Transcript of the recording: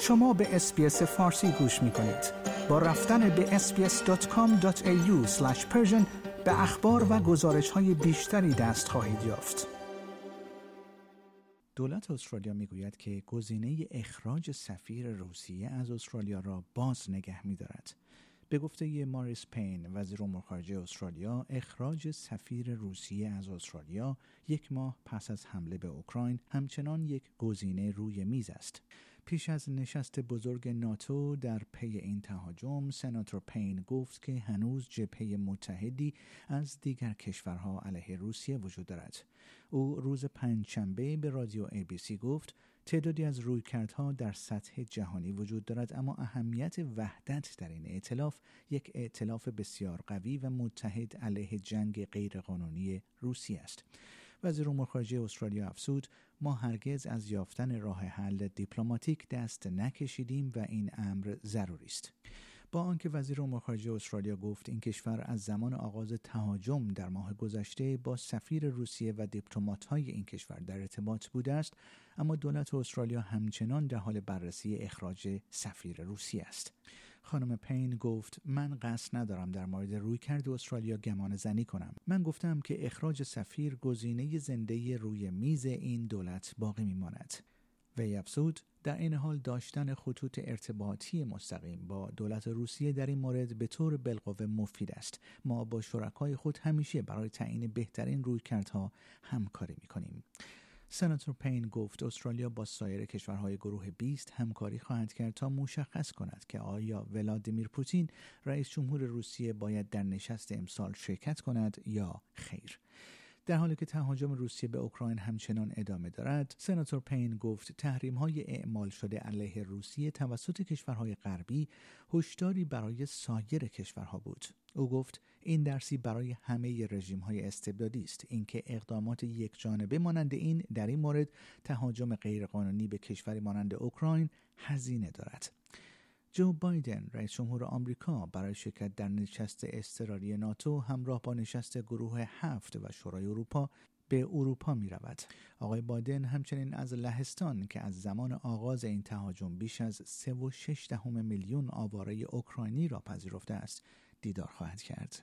شما به SBS فارسی گوش می کنید. با رفتن به sbs.com.au به اخبار و گزارش های بیشتری دست خواهید یافت. دولت استرالیا می‌گوید که گزینه اخراج سفیر روسیه از استرالیا را باز نگه می‌دارد. به گفته ماریس پین وزیر امور خارجه استرالیا اخراج سفیر روسیه از استرالیا یک ماه پس از حمله به اوکراین همچنان یک گزینه روی میز است پیش از نشست بزرگ ناتو در پی این تهاجم سناتور پین گفت که هنوز جبهه متحدی از دیگر کشورها علیه روسیه وجود دارد. او روز پنجشنبه به رادیو سی گفت تعدادی از رویکردها در سطح جهانی وجود دارد اما اهمیت وحدت در این ائتلاف یک ائتلاف بسیار قوی و متحد علیه جنگ غیرقانونی روسیه است. وزیر امور خارجه استرالیا افسود ما هرگز از یافتن راه حل دیپلماتیک دست نکشیدیم و این امر ضروری است. با آنکه وزیر امور خارجه استرالیا گفت این کشور از زمان آغاز تهاجم در ماه گذشته با سفیر روسیه و های این کشور در ارتباط بوده است اما دولت استرالیا همچنان در حال بررسی اخراج سفیر روسیه است. خانم پین گفت من قصد ندارم در مورد رویکرد استرالیا گمان زنی کنم. من گفتم که اخراج سفیر گزینه زنده روی میز این دولت باقی میماند. وی افزود در این حال داشتن خطوط ارتباطی مستقیم با دولت روسیه در این مورد به طور بالقوه مفید است. ما با شرکای خود همیشه برای تعیین بهترین رویکردها همکاری می‌کنیم. سناتور پین گفت استرالیا با سایر کشورهای گروه 20 همکاری خواهد کرد تا مشخص کند که آیا ولادیمیر پوتین رئیس جمهور روسیه باید در نشست امسال شرکت کند یا خیر. در حالی که تهاجم روسیه به اوکراین همچنان ادامه دارد سناتور پین گفت تحریم های اعمال شده علیه روسیه توسط کشورهای غربی هشداری برای سایر کشورها بود. او گفت این درسی برای همه رژیم های استبدادی است. اینکه اقدامات یک جانبه مانند این در این مورد تهاجم غیرقانونی به کشوری مانند اوکراین هزینه دارد. جو بایدن رئیس جمهور آمریکا برای شرکت در نشست اضطراری ناتو همراه با نشست گروه هفت و شورای اروپا به اروپا می رود. آقای بایدن همچنین از لهستان که از زمان آغاز این تهاجم بیش از 3.6 دهم میلیون آواره اوکراینی را پذیرفته است دیدار خواهد کرد.